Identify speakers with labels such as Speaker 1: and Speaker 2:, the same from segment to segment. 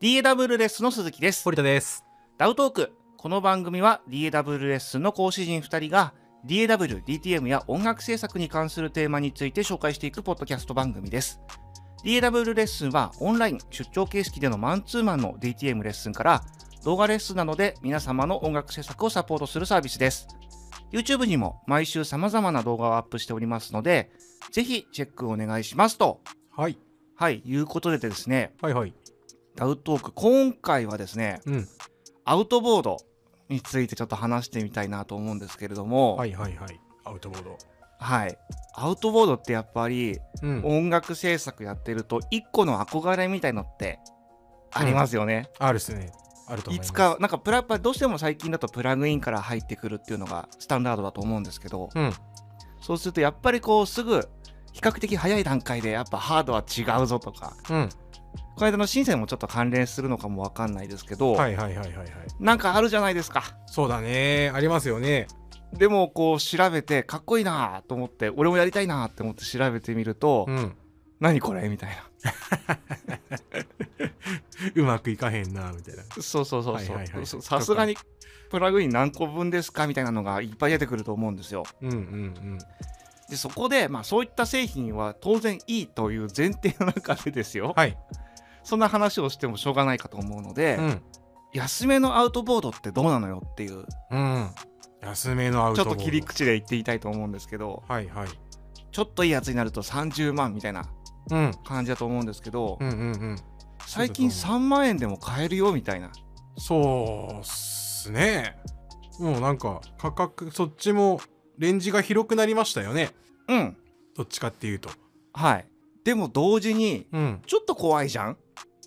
Speaker 1: DAW レッスンの鈴木です。
Speaker 2: 堀田です。
Speaker 1: ダウトーク。この番組は DAW レッスンの講師陣2人が DAW、DTM や音楽制作に関するテーマについて紹介していくポッドキャスト番組です。DAW レッスンはオンライン出張形式でのマンツーマンの DTM レッスンから動画レッスンなどで皆様の音楽制作をサポートするサービスです。YouTube にも毎週様々な動画をアップしておりますので、ぜひチェックお願いしますと。
Speaker 2: はい。
Speaker 1: はい、いうことでですね、
Speaker 2: はいはい。
Speaker 1: ダウトーク、今回はですね、
Speaker 2: うん。
Speaker 1: アウトボードについてちょっと話してみたいなと思うんですけれども、
Speaker 2: はいはいはい。アウトボード。
Speaker 1: はいアウトボードってやっぱり
Speaker 2: うん。
Speaker 1: 音楽制作やってると一個の憧れみたいのってありますよね。
Speaker 2: あるっすね。あると思います。
Speaker 1: いつかなんかプラどうしても最近だとプラグインから入ってくるっていうのがスタンダードだと思うんですけど、
Speaker 2: うん。
Speaker 1: そうするとやっぱりこうすぐ比較的早い段階でやっぱハードは違うぞとか
Speaker 2: うん。
Speaker 1: この間のシンセもちょっと関連するのかもわかんないですけど、
Speaker 2: はいはいはいはいはい。
Speaker 1: なんかあるじゃないですか。
Speaker 2: そうだね。ありますよね。
Speaker 1: でもこう調べてかっこいいなと思って俺もやりたいなって思って調べてみると、
Speaker 2: うん。
Speaker 1: 何これみたい
Speaker 2: うまくいかへんな、みたいな。
Speaker 1: なそうそうそうそうさすがにプラグイン何個分ですかみたいなのがいっぱい出てくると思うんですよ
Speaker 2: うんうん
Speaker 1: でそこで、まあ、そういった製品は当然いいという前提の中でですよ、
Speaker 2: うん。はい。
Speaker 1: そんな話をしてもしょうがないかと思うので、
Speaker 2: うん。
Speaker 1: 安めのアウトボードってどうなのよっていう
Speaker 2: うん。安めのアウトボード。
Speaker 1: ちょっと切り口で言っていたいと思うんですけど
Speaker 2: はいはい。
Speaker 1: ちょっといいやつになると30万みたいな
Speaker 2: うん。
Speaker 1: 感じだと思うんですけど、
Speaker 2: うんうんうん。
Speaker 1: 最近
Speaker 2: そうだ
Speaker 1: 3万円でも買えるよみたいな
Speaker 2: そうっすね。もうなんか価格、そっちもレンジが広くなりましたよね。
Speaker 1: うん
Speaker 2: どっちかっていうと。
Speaker 1: はいでも同時に
Speaker 2: うん。
Speaker 1: ちょっと怖いじゃん？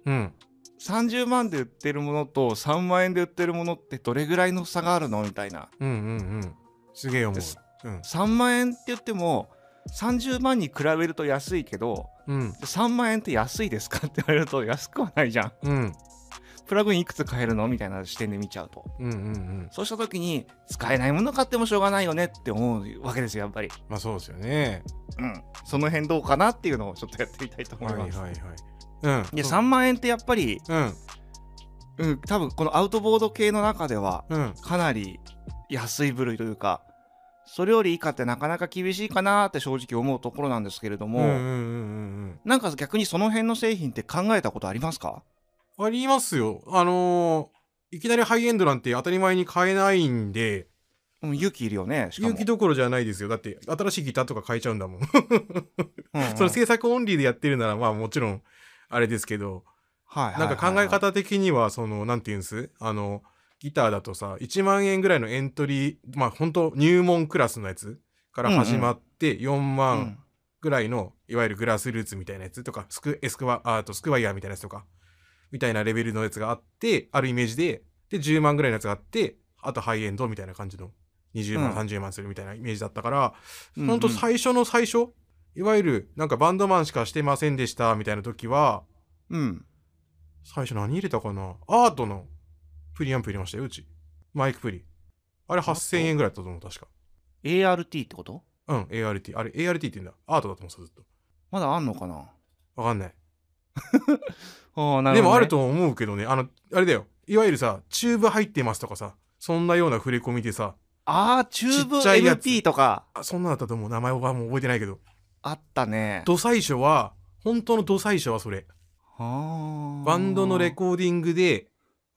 Speaker 2: うん。
Speaker 1: 30万で売ってるものと3万円で売ってるものってどれぐらいの差があるの？みたいな
Speaker 2: うんうんうん。すげえ思う。うん。
Speaker 1: 3万円って言っても30万に比べると安いけど
Speaker 2: うん。
Speaker 1: 3万円って安いですか？って言われると安くはないじゃん
Speaker 2: うん。
Speaker 1: プラグインいくつ買えるの？みたいな視点で見ちゃうと
Speaker 2: うんうんうん。
Speaker 1: そうした時に使えないもの買ってもしょうがないよねって思うわけですよやっぱり
Speaker 2: まあそうですよね。
Speaker 1: うんその辺どうかなっていうのをちょっとやってみたいと思ます、
Speaker 2: はいいはいはい。うん。
Speaker 1: いや3万円ってやっぱり、
Speaker 2: うん。
Speaker 1: うん、多分このアウトボード系の中では
Speaker 2: うん。
Speaker 1: かなり安い部類というかそれより以下ってなかなか厳しいかなって正直思うところなんですけれども、なんか逆にその辺の製品って考えたことありますか？
Speaker 2: うん。ありますよ。あのー、いきなりハイエンドなんて当たり前に買えないんで、
Speaker 1: うん勇気いるよね
Speaker 2: 勇気どころじゃないですよ。だって新しいギターとか買えちゃうんだもん。
Speaker 1: うんうん。
Speaker 2: その制作オンリーでやってるならまあもちろんあれですけど、
Speaker 1: はいはい
Speaker 2: なんか考え方的にはその、なんていうんです？あの、ギターだとさ、1万円ぐらいのエントリー、まあ本当入門クラスのやつから始まって4
Speaker 1: う
Speaker 2: 万
Speaker 1: ん。
Speaker 2: ぐらいの、いわゆるグラスルーツみたいなやつとか、スクエスクワ、とスクワイヤーみたいなやつとか、みたいなレベルのやつがあって、あるイメージで、で、10万ぐらいのやつがあって、あとハイエンドみたいな感じの、20万、
Speaker 1: うん
Speaker 2: 30万するみたいなイメージだったから、
Speaker 1: うん
Speaker 2: ほんと最初の最初、いわゆるなんかバンドマンしかしてませんでしたみたいな時は、
Speaker 1: うん
Speaker 2: 最初何入れたかな？アートのプリアンプ入れましたよ、うち。マイクプリ。あれ8000円ぐらいだったと思う、確か。
Speaker 1: ART ってこと？
Speaker 2: うん、ART。あれ、ART って言うんだ。アートだと思う、ずっと。
Speaker 1: まだあんのかな？
Speaker 2: わかんない。
Speaker 1: ね、
Speaker 2: でもあると思うけどね、あの、あれだよ。いわゆるさ、チューブ入ってますとかさ、そんなような触れ込みでさ、
Speaker 1: ああチューブ
Speaker 2: ちっちゃいやつ
Speaker 1: LP とか
Speaker 2: あそんなだったと思う。名前はもう覚えてないけど。
Speaker 1: あったね
Speaker 2: ド最初は、本当のド最初はそれ。
Speaker 1: はあ
Speaker 2: バンドのレコーディングで、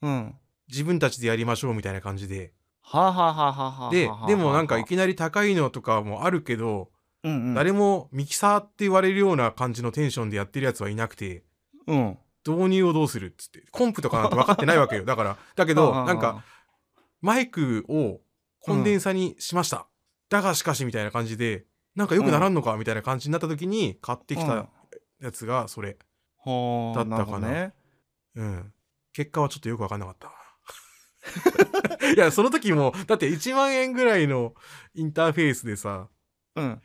Speaker 1: うん
Speaker 2: 自分たちでやりましょうみたいな感じで。
Speaker 1: はあ、はあはあはあはあ
Speaker 2: で
Speaker 1: はあ、
Speaker 2: でもなんかいきなり高いのとかもあるけど、
Speaker 1: うんうん
Speaker 2: 誰もミキサーって言われるような感じのテンションでやってるやつはいなくて、
Speaker 1: うん
Speaker 2: 導入をどうするっつって。コンプとかなんて分かってないわけよ。だから、だけど、なんか、マイクをコンデンサにしました。だがしかしみたいな感じで、なんかよくならんのかみたいな感じになった時に買ってき
Speaker 1: うん
Speaker 2: たやつがそれ。
Speaker 1: はあ
Speaker 2: だったかな
Speaker 1: ね
Speaker 2: うん。結果はちょっとよくわかんなかった。いや、その時も、だって1万円ぐらいのインターフェースでさ、
Speaker 1: うん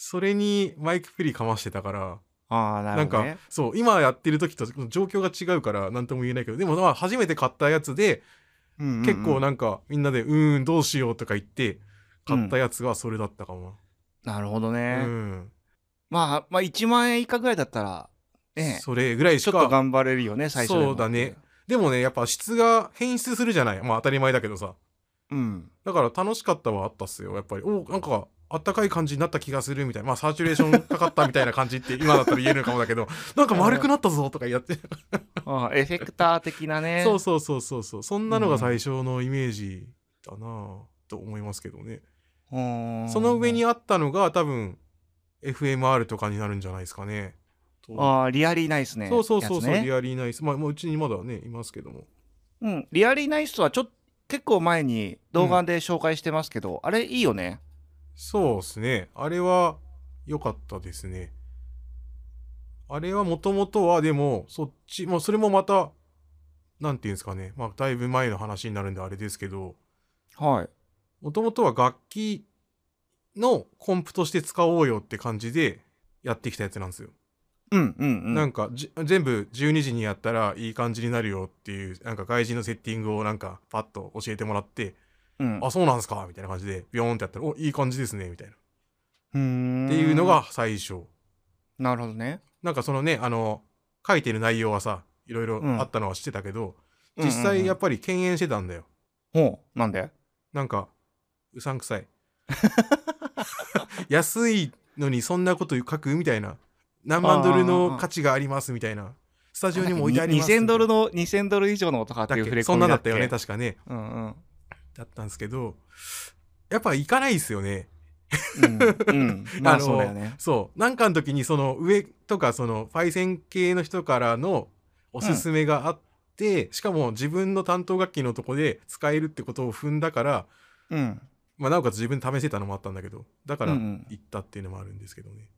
Speaker 2: それにマイクプリかましてたから、
Speaker 1: ああな
Speaker 2: なんか
Speaker 1: るほどね、
Speaker 2: そう、今やってる時と状況が違うから何とも言えないけど、でもまあ初めて買ったやつで、
Speaker 1: うんうんうん。
Speaker 2: 結構なんかみんなで、うーん、どうしようとか言って、買ったやつがそれだったかも。
Speaker 1: なるほど
Speaker 2: な。
Speaker 1: ね、
Speaker 2: うん。
Speaker 1: まあまあ1万円以下ぐらいだったらね
Speaker 2: それぐらいし
Speaker 1: ちょっ
Speaker 2: か
Speaker 1: と頑張れるよね最初
Speaker 2: そうだね。でもねやっぱ質が変質するじゃない。まあ当たり前だけどさ。
Speaker 1: うん。
Speaker 2: だから楽しかったはあったっすよ。やっぱり。おなんかあったかい感じになった気がするみたいな。まあサーチュレーションかかったみたいな感じって今だったら言えるのかもだけど なんか丸くなったぞとかやって
Speaker 1: あエフェクター的なね。
Speaker 2: そうそうそうそうそう。そんなのが最初のイメージだなぁと思いますけどね。
Speaker 1: うん。
Speaker 2: その上にあったのが多分 FMR とかになるんじゃないですかね。と
Speaker 1: あーリアリーナイスね
Speaker 2: そうそうそうそう、
Speaker 1: ね。
Speaker 2: リアリーナイス。まあもううちにまだねいますけども。
Speaker 1: うん、リアリーナイスはちょっと結構前に動画で紹介してますけど、あれいいよね
Speaker 2: そうですね。あれは良かったですね。あれはもともとはでも、そっち、もうそれもまた、なんていうんですかね。まあ、だいぶ前の話になるんであれですけど、
Speaker 1: はい
Speaker 2: もともとは楽器のコンプとして使おうよって感じでやってきたやつなんですよ。
Speaker 1: うんうんうん
Speaker 2: なんかじ全部12時にやったらいい感じになるよっていう、なんか外人のセッティングをなんかパッと教えてもらって、
Speaker 1: うん
Speaker 2: あ、そうなんすか？みたいな感じで、ビヨーンってやったら、お、いい感じですねみたいな。
Speaker 1: うーん
Speaker 2: っていうのが最初。
Speaker 1: なるほどね
Speaker 2: なんかそのね、あの、書いてる内容はさ、いろいろあったのは知ってたけど、実際やっぱり敬遠してたんだよ。
Speaker 1: ほうなんで？
Speaker 2: なんか、うさんくさい。安いのにそんなこと書くみたいな。何万ドルの価値がありますみたいな。スタジオにも置いてあります。
Speaker 1: 2000ドルの2000ドル以上のとかって
Speaker 2: だっけ？
Speaker 1: 触れ込け？
Speaker 2: そんなんだったよね、確かね。
Speaker 1: うんうん
Speaker 2: だったんですけど、やっぱ行かないですよね。
Speaker 1: うん、うん、まあ
Speaker 2: の
Speaker 1: そうだよね
Speaker 2: そう。なんかの時にその上とかそのパイセン系の人からのおすすめがあって、しかも自分の担当楽器のとこで使えるってことを踏んだから、
Speaker 1: うん
Speaker 2: まあ、なおかつ自分で試せたのもあったんだけど、だから
Speaker 1: うんうん
Speaker 2: 行ったっていうのもあるんですけどね。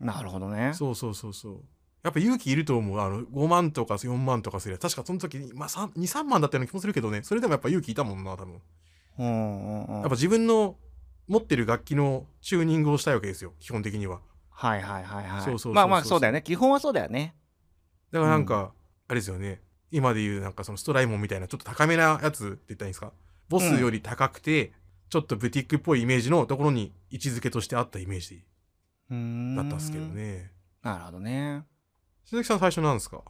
Speaker 1: なるほどね
Speaker 2: そうそうそうそう。やっぱ勇気いると思う。あの、5万とか4万とかすれば、確かその時に、まあ、3 2、3万だったような気もするけどね、それでもやっぱ勇気いたもんな、多分。
Speaker 1: うんうんうん。
Speaker 2: やっぱ自分の持ってる楽器のチューニングをしたいわけですよ、基本的には。
Speaker 1: はいはいはいはい。
Speaker 2: そうそうそうそう
Speaker 1: まあまあそうだよね。基本はそうだよね。
Speaker 2: だからなんか、あれですよね。今で言うなんかそのストライモンみたいなちょっと高めなやつって言ったらいいんですか？ボスより高くて、ちょっとブティックっぽいイメージのところに位置づけとしてあったイメージだったんですけどね。
Speaker 1: なるほどね。
Speaker 2: 鈴木さん最初なんですか？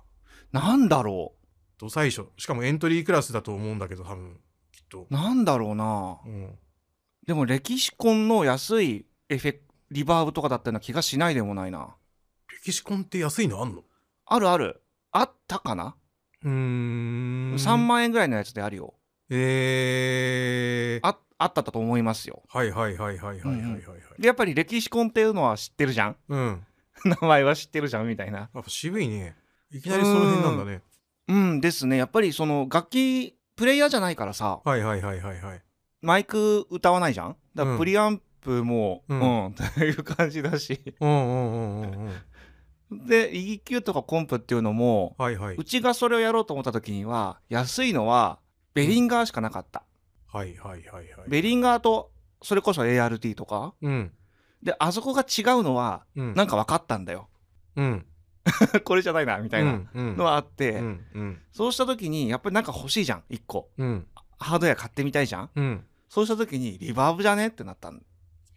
Speaker 1: なんだろ
Speaker 2: と最初。しかもエントリークラスだと思うんだけど多分、と。
Speaker 1: なんだろうな、
Speaker 2: うん、
Speaker 1: でも歴史コンの安いエフェリバーブとかだったような気がしないでもないな。
Speaker 2: 歴史コンって安いのあんの？
Speaker 1: あるある。あったかな？
Speaker 2: うん。
Speaker 1: 3万円ぐらいのやつであるよ。
Speaker 2: えー、
Speaker 1: ああったと思いますよ。
Speaker 2: はいはいはいはいはいはいはい、はいうん、
Speaker 1: でやっぱり歴史コンっていうのは知ってるじゃん？
Speaker 2: うん。
Speaker 1: 名前は知ってるじゃんみたいな。
Speaker 2: やっぱ渋いね。いきなりその辺なんだね。
Speaker 1: うんですね。やっぱりその楽器プレイヤーじゃないからさ
Speaker 2: はいはいはいはいはい。
Speaker 1: マイク歌わないじゃん？だか
Speaker 2: うん
Speaker 1: らプリアンプも
Speaker 2: う
Speaker 1: うんん、という感じだし
Speaker 2: うんうんうんうんうん。
Speaker 1: で EQ とかコンプっていうのも
Speaker 2: はいはいう
Speaker 1: ちがそれをやろうと思った時には安いのはベリンガーしかなかった、
Speaker 2: はいはいはいはい。
Speaker 1: ベリンガーとそれこそ ART とか
Speaker 2: うん。
Speaker 1: であそこが違うのは
Speaker 2: うん。
Speaker 1: なんか分かったんだよ
Speaker 2: うん。
Speaker 1: これじゃないなみたいな
Speaker 2: うん。
Speaker 1: のはあって。そうした時にやっぱりなんか欲しいじゃん1個
Speaker 2: うん。
Speaker 1: ハードウェア買ってみたいじゃん
Speaker 2: うん。
Speaker 1: そうした時にリバーブじゃね？ってなったん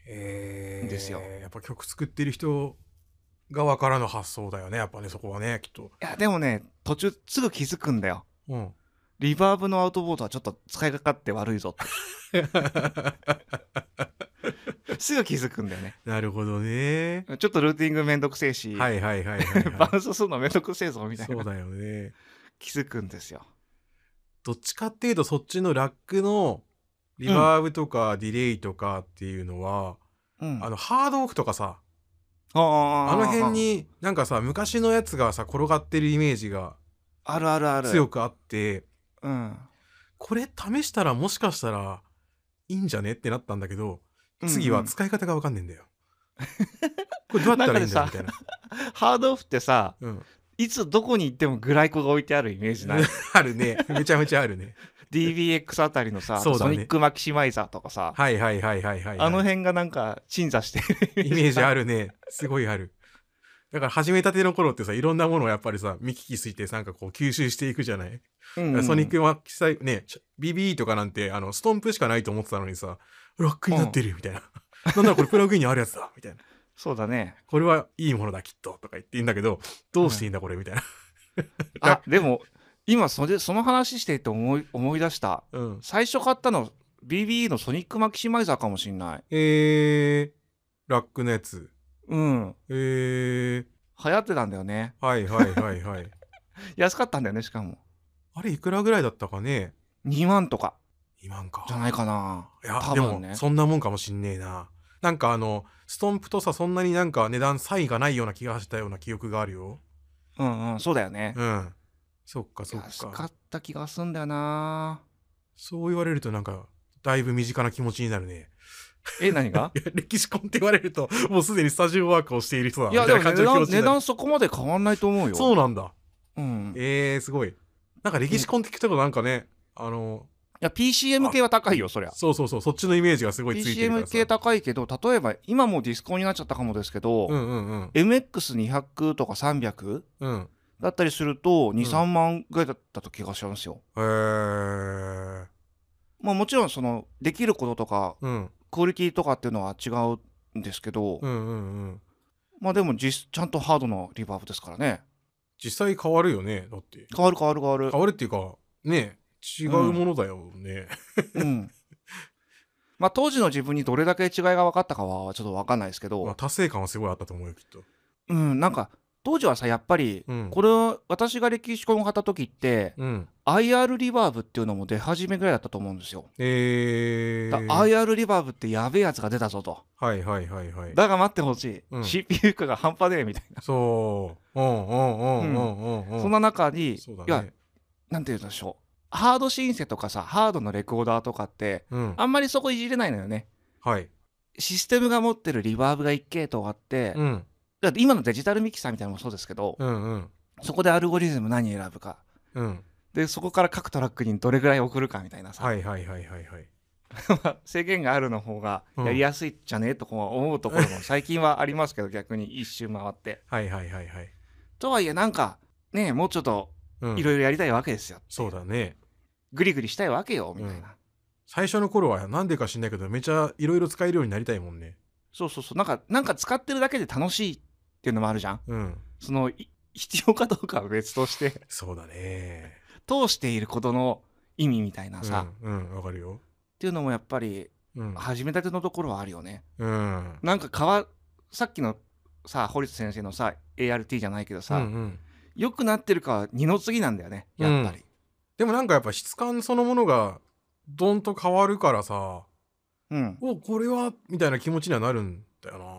Speaker 2: えー。
Speaker 1: ですよ
Speaker 2: やっぱ曲作ってる人側からの発想だよね。やっぱね、そこはね、きっと。
Speaker 1: いやでもね途中すぐ気づくんだよ
Speaker 2: うん。
Speaker 1: リバーブのアウトボードはちょっと使いかかって悪いぞって すぐ気づくんだよね。
Speaker 2: なるほどね。
Speaker 1: ちょっとルーティングめんどくせえし、
Speaker 2: はいはいはいはい、は
Speaker 1: バウンスするのめんどくせえぞみ
Speaker 2: い。
Speaker 1: たいな。
Speaker 2: そうだよね。
Speaker 1: 気づくんですよ。
Speaker 2: どっちかっていうとそっちのラックのリバーブとかディレイとかっていうのは、
Speaker 1: うん。
Speaker 2: あのハードオフとかさ
Speaker 1: あ
Speaker 2: あの辺になんかさ昔のやつがさ転がってるイメージが
Speaker 1: あるあるある。
Speaker 2: 強くあって
Speaker 1: うん
Speaker 2: これ試したらもしかしたらいいんじゃねってなったんだけど次は使い方がわかんねえんだよ。これどうやったらいいんだよみたいな。
Speaker 1: ハードオフってさ
Speaker 2: うん、
Speaker 1: いつどこに行ってもグライコが置いてあるイメージない？
Speaker 2: あるね。めちゃめちゃあるね。
Speaker 1: DBX あたりのさ、
Speaker 2: そうだね
Speaker 1: ソニックマキシマイザーとかさ、
Speaker 2: はいはいはいはいはい、はい。
Speaker 1: あの辺がなんか鎮座してる
Speaker 2: イメージあ
Speaker 1: る
Speaker 2: るね。すごいある。だから始めたての頃ってさ、いろんなものをやっぱりさ、見聞きすぎてなんかこう吸収していくじゃない、ソニックマキサイ、ね、BB とかなんて、あの、ストンプしかないと思ってたのにさ、ラックになってるみたいな。なんだこれプラグインにあるやつだみたいな。
Speaker 1: そうだね。
Speaker 2: これはいいものだきっととか言って言うんだけどどうしていいんだこれみたいな
Speaker 1: あ、でも、今それ、その話していて思い、思い出した。
Speaker 2: うん
Speaker 1: 最初買ったの、BBE のソニックマキシマイザーかもしんない。
Speaker 2: えー、ラックのやつ
Speaker 1: うん。
Speaker 2: えー、
Speaker 1: 流行ってたんだよね。
Speaker 2: はいはいはいはい
Speaker 1: 安かったんだよね、しかも。
Speaker 2: あれいくらぐらいだったかね
Speaker 1: ？2万とか、
Speaker 2: 2万か
Speaker 1: じゃないかな。
Speaker 2: いや、でも
Speaker 1: 多分ね。
Speaker 2: そんなもんかもしんねえななんかあのストンプとさそんなになんか値段差異がないような気がしたような記憶があるよ
Speaker 1: うんうん、そうだよね。
Speaker 2: うんそっかそっ
Speaker 1: 安か
Speaker 2: か
Speaker 1: った気がすんだよな。
Speaker 2: そう言われるとなんかだいぶ身近な気持ちになるね
Speaker 1: え、何が？
Speaker 2: 歴史コンって言われるともうすでにスタジオワークをしている人だ
Speaker 1: いや、でも値段、値段そこまで変わんないと思うよ。
Speaker 2: そうなんだ
Speaker 1: うん。い
Speaker 2: えー、すごいなんか歴史コンって聞くとなんかねあの
Speaker 1: や、PCM 系は高いよ、そりゃ。
Speaker 2: そうそうそうそっちのイメージがすごいついてる
Speaker 1: PCM
Speaker 2: さ
Speaker 1: 系高いけど、例えば、今もうディスコになっちゃったかもですけど、
Speaker 2: うんうんうん
Speaker 1: MX200 とか300
Speaker 2: うん
Speaker 1: だったりすると、2、
Speaker 2: ん
Speaker 1: 3万ぐらいだったと気がしますよ。
Speaker 2: へー
Speaker 1: まあもちろん、その、できることとか、
Speaker 2: うん。
Speaker 1: クオリティとかっていうのは違うんですけど、
Speaker 2: うんうんうん。
Speaker 1: まあでも実、ちゃんとハードのリバーブですからね。
Speaker 2: 実際変わるよねだって。
Speaker 1: 変わる変わる変わる。
Speaker 2: 変。わるっていうかね違うものだよね、
Speaker 1: うん。まあ当時の自分にどれだけ違いが分かったかはちょっと分かんないですけど、
Speaker 2: まあ、達成感はすごいあったと思うよきっと。
Speaker 1: うん、なんか当時はさ、やっぱり、
Speaker 2: うん
Speaker 1: これは私が歴史コンを買った時って、
Speaker 2: うん
Speaker 1: IR リバーブっていうのも出始めぐらいだったと思うんですよ。だ
Speaker 2: えー、
Speaker 1: IR リバーブってやべえやつが出たぞと。
Speaker 2: はいはいはいはい
Speaker 1: だが待ってほしい。
Speaker 2: うん
Speaker 1: CPU 化が半端ねえみたいな。
Speaker 2: そううんうんうんうんうんうん、
Speaker 1: そんな中に、
Speaker 2: そうだ
Speaker 1: いや
Speaker 2: ね、
Speaker 1: なんて言うんでしょう。ハードシンセとかさ、ハードのレコーダーとかって、
Speaker 2: うん
Speaker 1: あんまりそこいじれないのよね。
Speaker 2: はい
Speaker 1: システムが持ってるリバーブが1系統あって、
Speaker 2: うん
Speaker 1: だって今のデジタルミキサーみたいなのもそうですけど、
Speaker 2: うんうん
Speaker 1: そこでアルゴリズム何選ぶか。
Speaker 2: うん
Speaker 1: で、そこから各トラックにどれぐらい送るかみたいなさ、
Speaker 2: はいはいはいはいはい
Speaker 1: 制限があるの方が
Speaker 2: うん
Speaker 1: やりやすいじゃねえとこう思うところも 最近はありますけど、逆に一周回って。
Speaker 2: はいはいはいはい
Speaker 1: とはいえ、なんか、ねもうちょっと
Speaker 2: うん
Speaker 1: いろいろやりたいわけですよ。
Speaker 2: そうだね
Speaker 1: グリグリしたいわけよ、みたいな。
Speaker 2: 最初の頃はなんでか知んないけどめちゃいろいろ使えるようになりたいもんね
Speaker 1: そうそうそう。なんか、なんか使ってるだけで楽しいっていうのもあるじゃん。
Speaker 2: うん。
Speaker 1: その、い必要かどうかは別として、
Speaker 2: そうだね。
Speaker 1: 通していることの意味みたいなさ、っ
Speaker 2: うんうんわかるよ。
Speaker 1: ていうのもやっぱり
Speaker 2: うん。
Speaker 1: 始めたてのところはあるよね。
Speaker 2: うん。
Speaker 1: なんかかわさっきのさ堀田先生のさ ART じゃないけどさ、
Speaker 2: うんうん。
Speaker 1: 良くなってるかは二の次なんだよねやっぱり。
Speaker 2: でもなんかやっぱ質感そのものがどんと変わるからさ
Speaker 1: うん、
Speaker 2: おこれはみたいな気持ちにはなるんだよ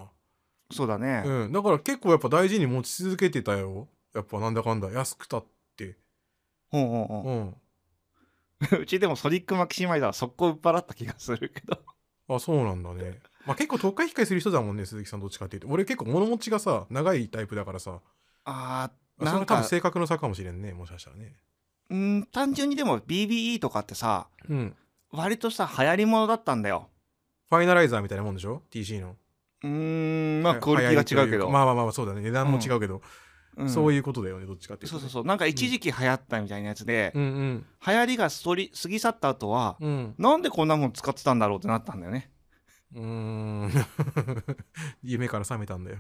Speaker 1: そうだね。
Speaker 2: な、うん、だから結構やっぱ大事に持ち続けてたよ。やっぱなんだかんだ。安くたって。
Speaker 1: ほうほうほ
Speaker 2: うん。
Speaker 1: う うちでもソニックマキシマイザーは速攻売っ払った気がするけど。
Speaker 2: あそうなんだね。まあ結構特化控えする人だもんね鈴木さんどっちかっていうと。俺結構物持ちがさ長いタイプだからさ。
Speaker 1: あー
Speaker 2: それは多
Speaker 1: なんか
Speaker 2: 分性格の差かもしれんねもしかしたらね。
Speaker 1: うん単純にでも BBE とかってさ
Speaker 2: うん。
Speaker 1: 割とさ流行り物だったんだよ。
Speaker 2: ファイナライザーみたいなもんでしょ？TC の
Speaker 1: うーんまあ
Speaker 2: は
Speaker 1: クオリティが違うけど。
Speaker 2: まあまあまあそうだね。値段も違うけど、そう
Speaker 1: い
Speaker 2: いうことだよねどっちかっていうとね、
Speaker 1: そうそうそう。なんか一時期流行ったみたいなやつで、
Speaker 2: うんうん
Speaker 1: 流行りが過ぎ去った後は、
Speaker 2: うん。
Speaker 1: なんでこんなもん使ってたんだろうってなったんだよね。
Speaker 2: うーん。夢から覚めたんだよ。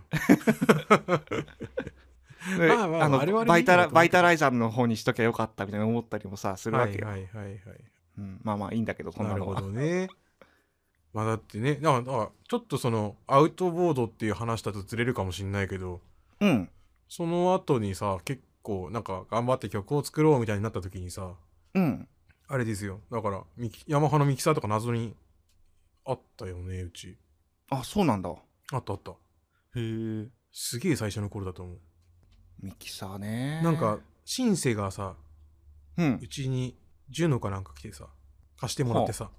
Speaker 1: で
Speaker 2: まあまあ
Speaker 1: あのバイタラバイタライザーの方にしときゃよかったみたいな思ったりもさするわけよ、
Speaker 2: はいはいはいはい。
Speaker 1: うん、まあまあいいんだけどそんな
Speaker 2: なるほ
Speaker 1: のは
Speaker 2: どねまあだってね。だからちょっとそのアウトボードっていう話だとずれるかもしんないけど
Speaker 1: うん。
Speaker 2: その後にさ結構なんか頑張って曲を作ろうみたいになった時にさ
Speaker 1: うん。
Speaker 2: あれですよ。だからヤマハのミキサーとか謎にあったよねうち。
Speaker 1: あそうなんだ。へ
Speaker 2: あったあった。
Speaker 1: え。
Speaker 2: すげえ最初の頃だと思う。
Speaker 1: ミキサーね。
Speaker 2: なんかシンセがさ
Speaker 1: うん。
Speaker 2: うちにジュノかなんか来てさ貸してもらってさ。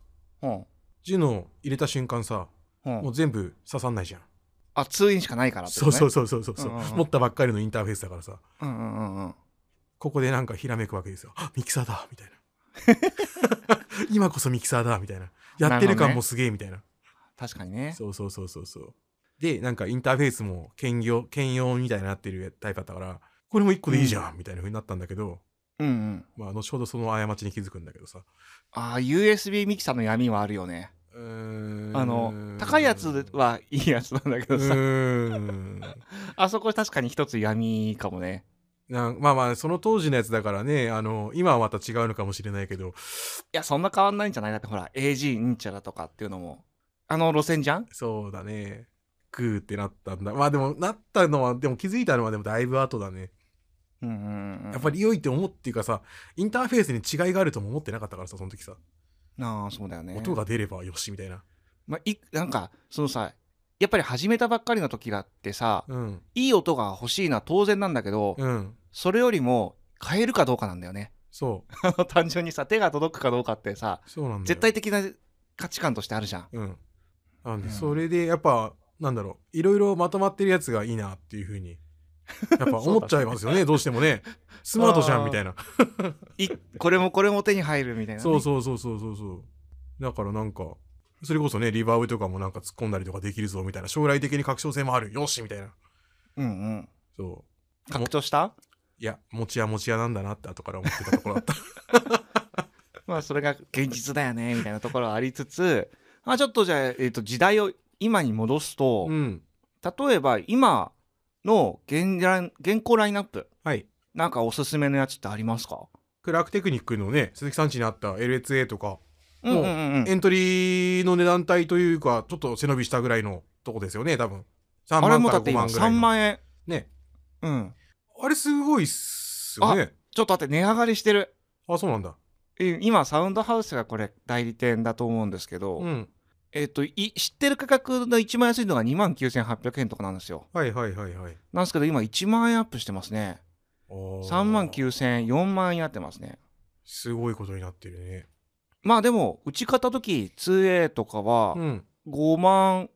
Speaker 1: うん
Speaker 2: ジュノ入れた瞬間さ
Speaker 1: うん。
Speaker 2: もう全部刺さんないじゃん。
Speaker 1: あ通院しかないからってね。
Speaker 2: そうそうそうそうそうそう。
Speaker 1: うんうんうん。
Speaker 2: 持ったばっかりのインターフェースだからさ。
Speaker 1: うんうんうんうん。
Speaker 2: ここでなんかひらめくわけですよ。あミキサーだみたいな。今こそミキサーだみたいな。やってる感もすげえみたいな。
Speaker 1: 確かにね。
Speaker 2: そうそうそうそうそう。でなんかインターフェースも兼用兼用みたいになってるタイプだったからこれも1個でいいじゃん、みたいな風になったんだけど
Speaker 1: うんうん。
Speaker 2: まあ後ほどその過ちに気づくんだけどさ。
Speaker 1: あー USB ミキサーの闇はあるよね。
Speaker 2: うーん。
Speaker 1: あの高いやつはいいやつなんだけ
Speaker 2: う
Speaker 1: どさ、あそこ確かに一つ闇かもね。
Speaker 2: なんまあまあその当時のやつだからねあの今はまた違うのかもしれないけど。
Speaker 1: いやそんな変わんないんじゃない？だってほら AG ニンチャラとかっていうのも。あの路線じゃん？
Speaker 2: そうだね。グーってなったんだ。まあでもなったのはでも気づいたのはでもだいぶ後だねやっぱり良いって思うっていうかさインターフェースに違いがあるとも思ってなかったからさその時さ、
Speaker 1: ああそうだよね。
Speaker 2: 音が出ればよしみたいな。
Speaker 1: まあ、いなんかそのさやっぱり始めたばっかりの時だってさ
Speaker 2: うん。
Speaker 1: いい音が欲しいのは当然なんだけど、
Speaker 2: うん。
Speaker 1: それよりも変えるかどうかなんだよね。
Speaker 2: そう。
Speaker 1: 単純にさ手が届くかどうかってさ
Speaker 2: そうなんだよ。
Speaker 1: 絶対的な価値観としてあるじゃん。
Speaker 2: うん。なんで、
Speaker 1: うん。
Speaker 2: それでやっぱなんだろう。いろいろまとまってるやつがいいなっていうふうに やっぱ思っちゃいますよねどうしてもね。スマートじゃんみたいな。い
Speaker 1: これもこれも手に入るみたいな、ね、
Speaker 2: そうそうそうそうそうそう。だからなんかそれこそねリバーブとかもなんか突っ込んだりとかできるぞみたいな将来的に拡張性もあるよしみたいな。
Speaker 1: うんうん。
Speaker 2: そう。
Speaker 1: 拡張した？
Speaker 2: いや持ち屋持ち屋なんだなって後から思ってたところだった。
Speaker 1: まあそれが現実だよねみたいなところはありつつまあちょっとじゃあ、えー、と時代を今に戻すと、
Speaker 2: うん。
Speaker 1: 例えば今の現現行ラインナップ。
Speaker 2: はい。
Speaker 1: なんかおすすめのやつってありますか？
Speaker 2: クラークテクニックのね鈴木さん家にあった LSA とか。
Speaker 1: うんうん
Speaker 2: エントリーの値段帯というかちょっと背伸びしたぐらいのとこですよね多分。3
Speaker 1: あれ
Speaker 2: 万から5
Speaker 1: もだって今3
Speaker 2: 万ぐらいの。
Speaker 1: 万円。
Speaker 2: ね。
Speaker 1: うん。
Speaker 2: あれすごいっすよね。
Speaker 1: ちょっと待って値上がりしてる。
Speaker 2: あそうなんだ。
Speaker 1: え今サウンドハウスがこれ代理店だと思うんですけど、
Speaker 2: うん
Speaker 1: えっ、とい知ってる価格の一番安いのが2万9800円とかなんですよ。
Speaker 2: はいはいはいはい。
Speaker 1: なんですけど今1万円アップしてますね。
Speaker 2: 3
Speaker 1: 3万9000円4万円になってますね。
Speaker 2: すごいことになってるね。
Speaker 1: まあでもうち買った時 2A とかは
Speaker 2: うん。
Speaker 1: 5万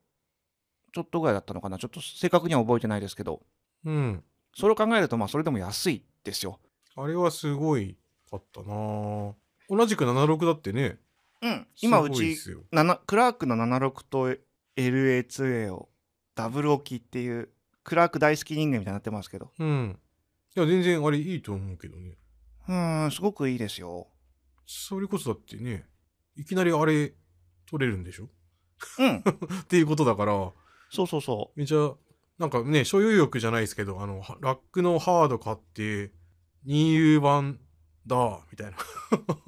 Speaker 1: ちょっとぐらいだったのかな。ちょっと正確には覚えてないですけど。
Speaker 2: うん。
Speaker 1: それを考えるとまあそれでも安いですよ。
Speaker 2: あれはすごいかったなぁ同じく76だってね
Speaker 1: うん。今うち
Speaker 2: すごいっすよ。
Speaker 1: 7クラークの76と LA2A をダブル置きっていうクラーク大好き人間みたいになってますけど。
Speaker 2: うん。いや全然あれいいと思うけどね。
Speaker 1: うんすごくいいですよ。
Speaker 2: それこそだってねいきなりあれ取れるんでしょ？
Speaker 1: うん。
Speaker 2: っていうことだから。
Speaker 1: そうそうそ
Speaker 2: めちゃなんかね所有欲じゃないですけどあのはラックのハード買って 2U 版だみたいな。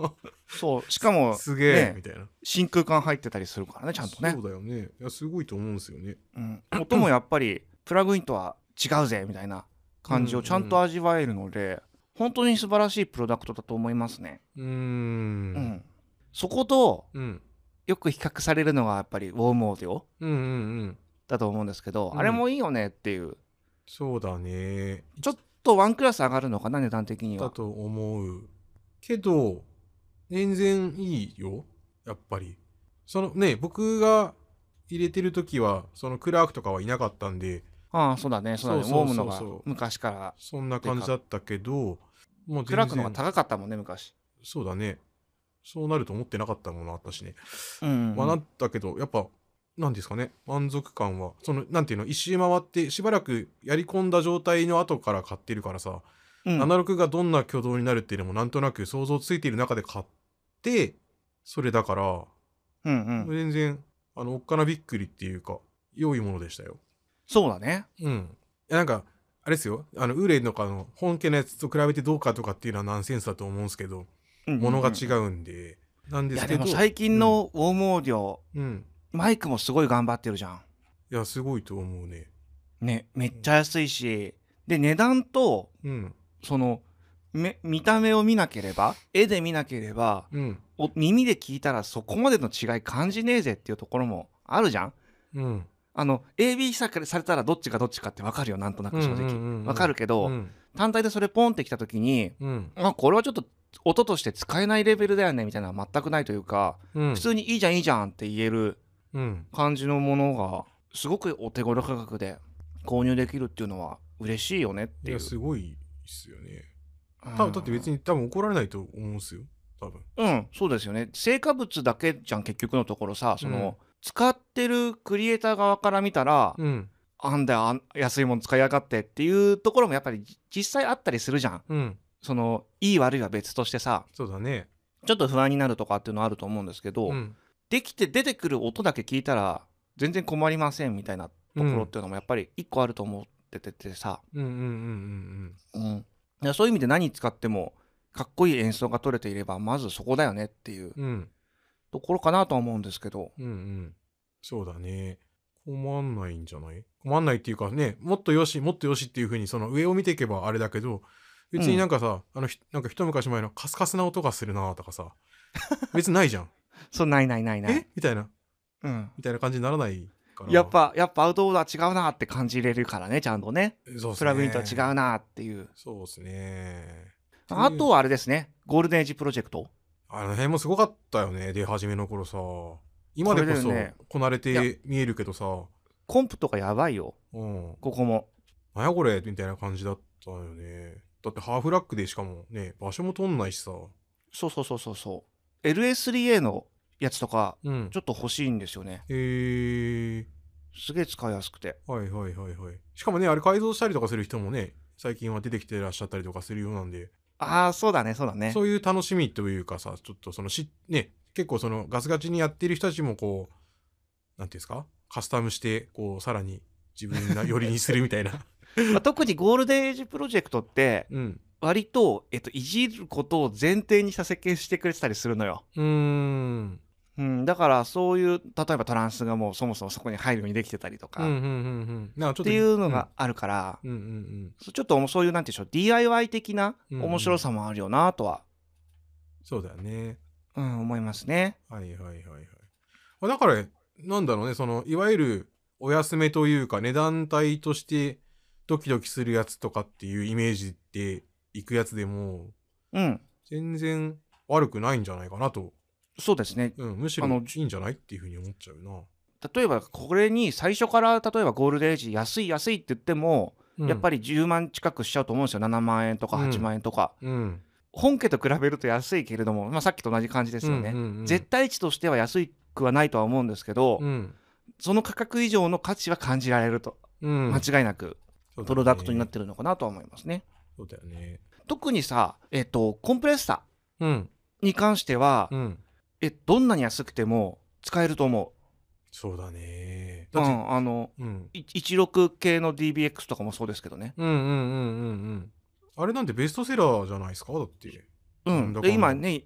Speaker 1: うそうしかも
Speaker 2: すげえ、
Speaker 1: ね
Speaker 2: みたいな。
Speaker 1: 真空管入ってたりするからねちゃんとね。
Speaker 2: そうだよね。いやすごいと思うんですよね。
Speaker 1: うん、音もやっぱりプラグインとは違うぜみたいな感じをちゃんと味わえるので、本当に素晴らしいプロダクトだと思いますね。
Speaker 2: うー
Speaker 1: うん。ん、そこと
Speaker 2: うん。
Speaker 1: よく比較されるのがやっぱりウォームオーディオ
Speaker 2: うんうんうん。
Speaker 1: だと思うんですけど、
Speaker 2: うん。
Speaker 1: あれもいいよねっていう。
Speaker 2: そうだね。
Speaker 1: ちょっとワンクラス上がるのかな値段的には。
Speaker 2: だと思う。けど全然いいよやっぱり。そのね僕が入れてる時はそのクラークとかはいなかったんで。
Speaker 1: ああそうだね。そうだね。ウォームのが昔から。
Speaker 2: そんな感じだったけどもう
Speaker 1: クラークの方が高かったもんね昔。
Speaker 2: そうだね。そうなると思ってなかったものあったしね、
Speaker 1: うん。うんうん
Speaker 2: まあなったけどやっぱなんですかね。満足感は。そのなんていうの？一周回ってしばらくやり込んだ状態の後から買ってるからさ、
Speaker 1: うん。
Speaker 2: 76がどんな挙動になるっていうのもなんとなく想像ついている中で買ってそれだから
Speaker 1: うんうん。
Speaker 2: 全然あのおっかなびっくりっていうか良いものでしたよ。
Speaker 1: そうだね。
Speaker 2: うん。いやなんかあれですよ。あのウーレンとかの本家のやつと比べてどうかとかっていうのはナンセンスだと思うんですけどものが違
Speaker 1: う
Speaker 2: うんで、なんですけど
Speaker 1: でも最近のウォームオーディオ、
Speaker 2: うん、うん
Speaker 1: マイクもすごい頑張ってるじゃん。
Speaker 2: いやすごいと思うね。
Speaker 1: ねめっちゃ安いし。で値段と
Speaker 2: うん。
Speaker 1: そのめ見た目を見なければ絵で見なければ
Speaker 2: うん。
Speaker 1: お耳で聞いたらそこまでの違い感じねえぜっていうところもあるじゃん。
Speaker 2: うん。
Speaker 1: あの AB さされたらどっちがどっちかって分かるよなんとなく正直、
Speaker 2: うんうん
Speaker 1: 分かるけど、
Speaker 2: うん。
Speaker 1: 単体でそれポンってきた時に
Speaker 2: うん。
Speaker 1: あこれはちょっと音として使えないレベルだよねみたいなのは全くないというか、
Speaker 2: うん。
Speaker 1: 普通にいいじゃんいいじゃんって言える
Speaker 2: うん。
Speaker 1: 感じのものがすごくお手頃価格で購入できるっていうのは嬉しいよねっ
Speaker 2: い
Speaker 1: ていう。
Speaker 2: やすごいっすよね。
Speaker 1: うん
Speaker 2: 多分だって別に多分怒られないと思うんすよ。多分。
Speaker 1: うんそうですよね。成果物だけじゃん結局のところさその、
Speaker 2: うん
Speaker 1: 使ってるクリエイター側から見たら、
Speaker 2: うん。
Speaker 1: あんだよ安いもの使いやがってっていうところもやっぱりじ実際あったりするじゃん。
Speaker 2: うん。
Speaker 1: そのいい悪いは別としてさ
Speaker 2: そうだね。
Speaker 1: ちょっと不安になるとかっていうのはあると思うんですけど、
Speaker 2: うん。
Speaker 1: できて出てくる音だけ聞いたら全然困りませんみたいなところっていうのもやっぱり一個あると思ってててさ、
Speaker 2: うんうんうんうん
Speaker 1: うん、いやそういう意味で何使ってもかっこいい演奏が取れていればまずそこだよねっていう
Speaker 2: うん。うん
Speaker 1: ところかなとは思うんですけど。
Speaker 2: うんうん。そうだね。困んないんじゃない？困んないっていうかねもっとよしもっとよしっていう風にその上を見ていけばあれだけど別になんかさ、あのひなんか一昔前のカスカスな音がするなとかさ別にないじゃん。
Speaker 1: そうないないないない。
Speaker 2: え、みたいな。
Speaker 1: うん、
Speaker 2: みたいな感じにならない？から。
Speaker 1: やっぱやっぱアウトオーダー違うなって感じれるからねちゃんとね。
Speaker 2: そうっすね。
Speaker 1: プラグインとは違うなっていう。
Speaker 2: そうですね。
Speaker 1: あとはあれですね。ゴールデンエイジプロジェクト。
Speaker 2: あの辺もすごかったよね出始めの頃さ。今でこそ
Speaker 1: こ
Speaker 2: なれ
Speaker 1: い
Speaker 2: て見えるけどさ。
Speaker 1: コンプとかやばいよ。
Speaker 2: うん。
Speaker 1: ここも。
Speaker 2: なんやこれみたいな感じだったよね。だってハーフラックでしかもね場所も取んないしさ。
Speaker 1: そうそうそうそうそう。LS3A のやつとか
Speaker 2: うん。
Speaker 1: ちょっと欲しいんですよね。
Speaker 2: へえ
Speaker 1: すげえ使いやすくて。
Speaker 2: はいはいはいはい。しかもねあれ改造したりとかする人もね最近は出てきてらっしゃったりとかするようなんで、
Speaker 1: ああそうだねそうだね。
Speaker 2: そういう楽しみというかさちょっとそのしね結構そのガスガチにやってる人たちもこうなんていうんですか？カスタムしてこうさらに自分な寄りにするみたいな。
Speaker 1: まあ特にゴールデンエイジプロジェクトって
Speaker 2: うん。
Speaker 1: 割と、えっと、いじることを前提にした設計してくれてたりするのよ。
Speaker 2: うーん
Speaker 1: うん、だからそういう例えばトランスがもうそもそもそこに入るようにできてたりとか、っていうのがあるから、
Speaker 2: うんうんうん。
Speaker 1: そうちょっとそういうなんていうんでしょう DIY 的な面白さもあるよなとは、
Speaker 2: そうだよね。
Speaker 1: うん思いますね。
Speaker 2: はいはいはいはい。まあだからなんだろうねそのいわゆるお安めというか値段帯としてドキドキするやつとかっていうイメージでいくやつでも
Speaker 1: うん。
Speaker 2: 全然悪くないんじゃないかなと、
Speaker 1: そうですね。
Speaker 2: うん、むしろ
Speaker 1: あの
Speaker 2: いいんじゃないっていうふうに思っちゃうな、
Speaker 1: 例えばこれに最初から例えばゴールデンエイジ安い安いって言っても、やっぱ
Speaker 2: り
Speaker 1: り10万近くしちゃうと思うんですよ。7万円とか
Speaker 2: うん。
Speaker 1: 8万円とか、
Speaker 2: うん。
Speaker 1: 本家と比べると安いけれども、まあ、さっきと同じ感じですよね、
Speaker 2: うんうんうん
Speaker 1: 絶対値としては安くはないとは思うんですけど、
Speaker 2: うん。
Speaker 1: その価格以上の価値は感じられると、
Speaker 2: うん。
Speaker 1: 間違いなくプロダクトになってるのかなとは思いますね。
Speaker 2: そうだよね。
Speaker 1: 特にさ、えっと、コンプレッサ
Speaker 2: うん。
Speaker 1: ーに関しては、
Speaker 2: うん
Speaker 1: えどんなに安くても使えると思
Speaker 2: そうだね。
Speaker 1: う。
Speaker 2: だって、
Speaker 1: うん、あの
Speaker 2: うん、
Speaker 1: い16系の DBX とかもそうですけどね。
Speaker 2: うんうんうんうんうんあれなんてベストセラーじゃないですか？だって。
Speaker 1: うん、
Speaker 2: なんだかんだ。
Speaker 1: で今ね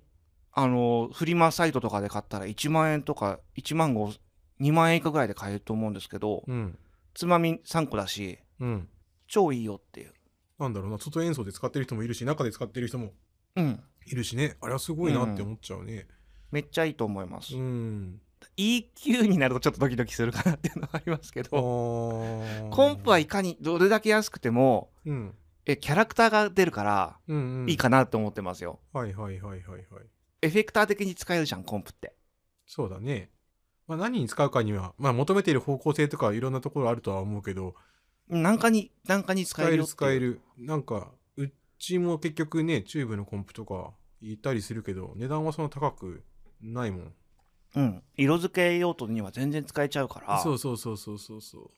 Speaker 1: あのフリマサイトとかで買ったら1万円とか1万5 2万円以下ぐらいで買えると思うんですけど、
Speaker 2: うん。
Speaker 1: つまみ3個だし
Speaker 2: うん。
Speaker 1: 超いいよっていう。
Speaker 2: なんだろうな。外演奏で使ってる人もいるし中で使ってる人も
Speaker 1: うん、
Speaker 2: いるしね。あれはすごいなって思っちゃうね
Speaker 1: めっちゃいいと思います。
Speaker 2: うん、
Speaker 1: EQ になるとちょっとドキドキするかなっていうのはありますけ
Speaker 2: あ
Speaker 1: ど
Speaker 2: ー。
Speaker 1: コンプはいかにどれだけ安くても
Speaker 2: うん。
Speaker 1: えキャラクターが出るから
Speaker 2: うんうん。
Speaker 1: いいかなって思ってますよ。
Speaker 2: はいはいはいはいはい。
Speaker 1: エフェクター的に使えるじゃんコンプって。
Speaker 2: そうだね。まあ何に使うかにはまあ求めている方向性とかいろんなところあるとは思うけど
Speaker 1: なんかになんかに使
Speaker 2: 使える
Speaker 1: える
Speaker 2: 使える。なんかうちも結局ねチューブのコンプとか言ったりするけど値段はそんな高くないもん。
Speaker 1: うん、色付け用途には全然使えちゃうから。
Speaker 2: そうそうそうそうそうそう。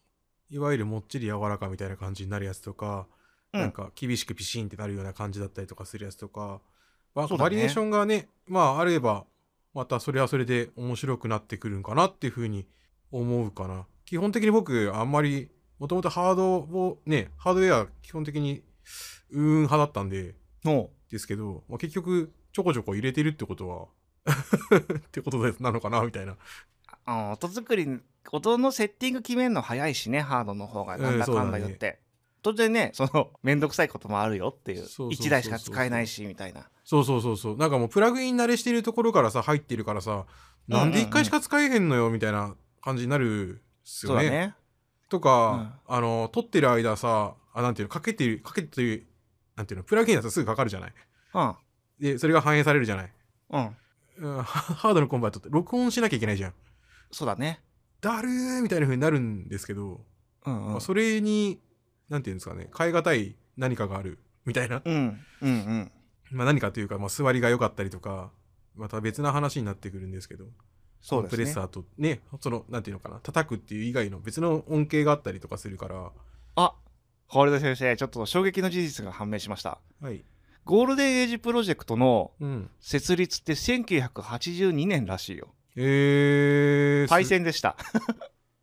Speaker 2: いわゆるもっちり柔らかみたいな感じになるやつとか、
Speaker 1: うん。
Speaker 2: なんか厳しくピシンってなるような感じだったりとかするやつとか、まあバリエーションがねまああればまたそれはそれで面白くなってくるんかなっていうふうに思うかな。基本的に僕あんまりもともとハードをねハードウェア基本的にうーん派だったんで
Speaker 1: の
Speaker 2: ですけど、まあ、結局ちょこちょこ入れてるってことは ってことでなのかなみたいな。
Speaker 1: あ音作り音のセッティング決めるの早いしねハードの方がなんだかんだ言って、当然ねその面倒くさいこともあるよっていう
Speaker 2: そうそうそうそう
Speaker 1: 1台しか使えないしみたいな。
Speaker 2: そうそうそうそう。なんかもうプラグイン慣れしてるところからさ入ってるからさなんで1回しか使えへんのよみたいな感じになるっすよね。
Speaker 1: ね。
Speaker 2: とか、あの撮ってる間さあなんていうのかけてるかけてるなんていうのプラグインだとすぐかかるじゃない。
Speaker 1: うん。
Speaker 2: でそれが反映されるじゃない。
Speaker 1: うん
Speaker 2: うん、ハードのコンバートって録音しなきゃいけないじゃん。
Speaker 1: そうだね。
Speaker 2: だるーみたいな風になるんですけど、
Speaker 1: うんうん。
Speaker 2: まあ、それになんていうんですかね変え難い何かがあるみたいな、
Speaker 1: うんうんうん。
Speaker 2: まあ、何かというか、まあ、座りが良かったりとかまた別な話になってくるんですけど
Speaker 1: そうですね。
Speaker 2: プレッサーとねそのなんていうのかな叩くっていう以外の別の恩恵があったりとかするから。
Speaker 1: あホールド先生ちょっと衝撃の事実が判明しました。
Speaker 2: はい
Speaker 1: ゴールデンエイジプロジェクトの
Speaker 2: うん。
Speaker 1: 設立って1982年らしいよ。
Speaker 2: えー、
Speaker 1: パイ
Speaker 2: ン
Speaker 1: センでした。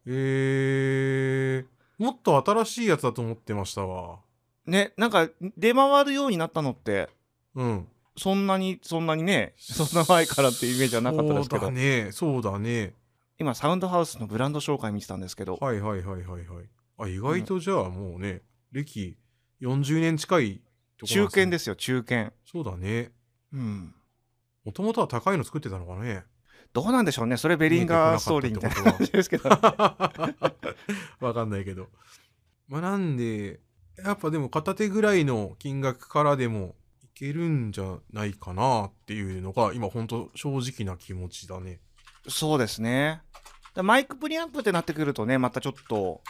Speaker 2: えー、もっと新しいやつだと思ってましたわ。
Speaker 1: ねなんか出回るようになったのって
Speaker 2: うん。
Speaker 1: そんなにそんなにねそんな前からっていうイメージはなかったですけど。
Speaker 2: そうだね。そうだね。
Speaker 1: 今サウンドハウスのブランド紹介見てたんですけど、
Speaker 2: はいはいはいはいはい。あ意外とじゃあもうね、歴40年近い
Speaker 1: 中堅
Speaker 2: す
Speaker 1: ですよ中堅。
Speaker 2: そうだね。
Speaker 1: うん。
Speaker 2: もともとは高いの作ってたのかね。
Speaker 1: どうなんでしょうね。それベリンガーストーリーみたいな感じですけど。
Speaker 2: わかんないけど。まあなんでやっぱでも片手ぐらいの金額からでもいけるんじゃないかなっていうのが今ほんと正直な気持ちだね。
Speaker 1: そうですね。だマイクプリアンプってなってくるとねまたちょっと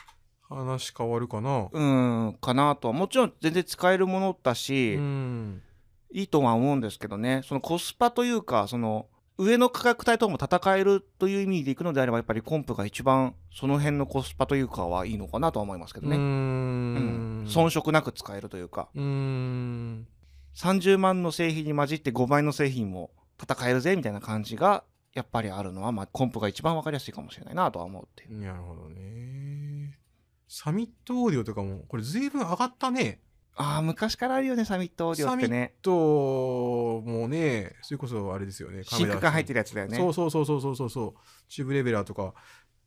Speaker 2: 話変わるかな？
Speaker 1: うんかなとは。もちろん全然使えるものだし、
Speaker 2: うん
Speaker 1: いいとは思うんですけどね。そのコスパというかその上の価格帯とも戦えるという意味でいくのであればやっぱりコンプが一番その辺のコスパというかはいいのかなとは思いますけどね、
Speaker 2: う
Speaker 1: ん。
Speaker 2: ん。
Speaker 1: 遜色なく使えるというか。
Speaker 2: うーん
Speaker 1: 30万の製品に混じって5倍の製品も戦えるぜみたいな感じがやっぱりあるのは、まあ、コンプが一番分かりやすいかもしれないなとは思うっていう。
Speaker 2: なるほどね Summit Audio とかもこれ随分上がったね。
Speaker 1: ああ昔からあるよね Summit Audio ってね。
Speaker 2: ともうねそれこそあれですよね
Speaker 1: シンクが入って
Speaker 2: る
Speaker 1: やつだよね。
Speaker 2: そうそうそうそうそうそう。チューブレベラーとか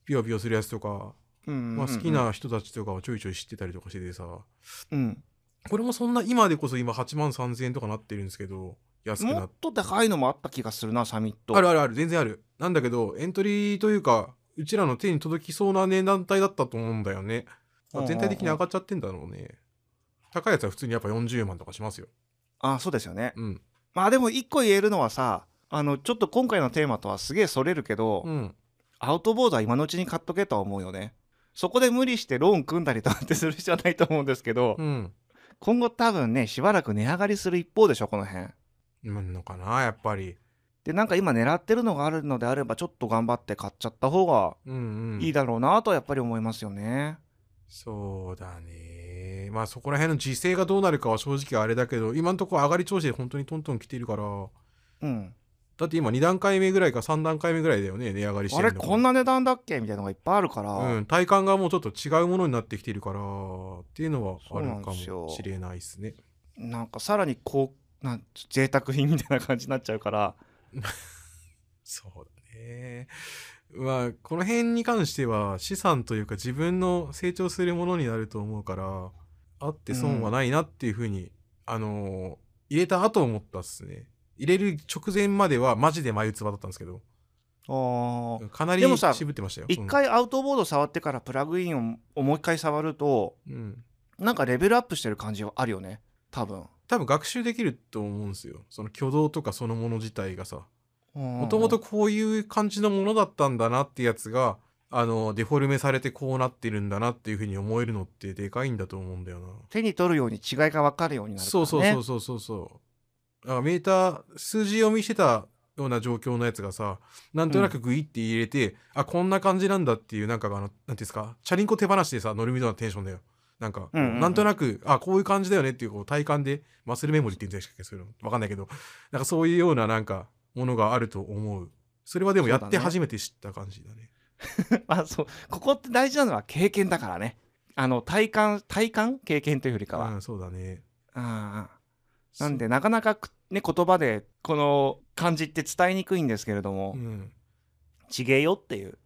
Speaker 2: ピヨピヨするやつとか、
Speaker 1: うんうんうん
Speaker 2: まあ、好きな人たちとかはちょいちょい知ってたりとかしててさ。
Speaker 1: うん。
Speaker 2: これもそんな今でこそ今8万3000円とかなってるんですけど安くなっ
Speaker 1: もっと高いのもあった気がするなサミット。
Speaker 2: あるあるある全然ある。なんだけどエントリーというかうちらの手に届きそうな値段帯だったと思うんだよね、まあ全体的に上がっちゃってんだろうね。高いやつは普通にやっぱ40万とかしますよ。
Speaker 1: あそうですよね。
Speaker 2: うん。
Speaker 1: まあでも一個言えるのはさあのちょっと今回のテーマとはすげえそれるけど、
Speaker 2: うん。
Speaker 1: アウトボードは今のうちに買っとけとは思うよね。そこで無理してローン組んだりとかってする必要はないと思うんですけど、
Speaker 2: うん。
Speaker 1: 今後多分ねしばらく値上がりする一方でしょこの辺。
Speaker 2: なんのかなやっぱり
Speaker 1: でなんか今狙ってるのがあるのであればちょっと頑張って買っちゃった方が
Speaker 2: うんうん。
Speaker 1: いいだろうなとはやっぱり思いますよね。
Speaker 2: そうだね。まあそこら辺の時勢がどうなるかは正直あれだけど今のところ上がり調子で本当にトントン来てるから。
Speaker 1: うん。
Speaker 2: だって今2段階目ぐらいか3段階目ぐらいだよね値上がりして
Speaker 1: あ
Speaker 2: るの
Speaker 1: れこんな値段だっけみたいなのがいっぱいあるから、
Speaker 2: うん、体感がもうちょっと違うものになってきてるからっていうのはあるかもしれないですね。
Speaker 1: なんかさらにこうなん贅沢品みたいな感じになっちゃうから
Speaker 2: そうだね。まあこの辺に関しては資産というか自分の成長するものになると思うからあって損はないなっていうふうに、あのー入れた後思ったっすね。入れる直前まではマジで眉唾だったんですけど
Speaker 1: あー
Speaker 2: かなり渋ってましたよ。
Speaker 1: 一回アウトボード触ってからプラグインをもう一回触ると
Speaker 2: うん、うん
Speaker 1: なんかレベルアップしてる感じはあるよね多分
Speaker 2: 多分学習できると思うんですよ。その挙動とかそのもの自体がさ。も
Speaker 1: も
Speaker 2: ともとこういう感じのものだったんだなってやつがあのデフォルメされてこうなってるんだなっていうふうに思えるのってでかいんだと思うんだよな。
Speaker 1: 手に取るように違いが分かるようになるから、
Speaker 2: そ
Speaker 1: ね、
Speaker 2: うそうそうそうそうそう。だからメーター数字読みしてたような状況のやつがさなんとなくグイって入れて、あこんな感じなんだっていうなんかあのなんていうんですか？チャリンコ手放しでさ乗るみたいなテンションだよ。なんか、
Speaker 1: うんうんうん。
Speaker 2: なんとなくあこういう感じだよねっていうこう体感でマッスルメモリって言うんでしたっけそういうのわかんないけどなんかそういうようななんかものがあると思う。それはでもやって初めて知った感じだね。
Speaker 1: あそう。ここって大事なのは経験だからね。あの体感体感？経験というよりかは、
Speaker 2: うんそうだね。
Speaker 1: ああなんでなかなかくね言葉でこの感じって伝えにくいんですけれども。
Speaker 2: う、ん。
Speaker 1: ちげえよっていう。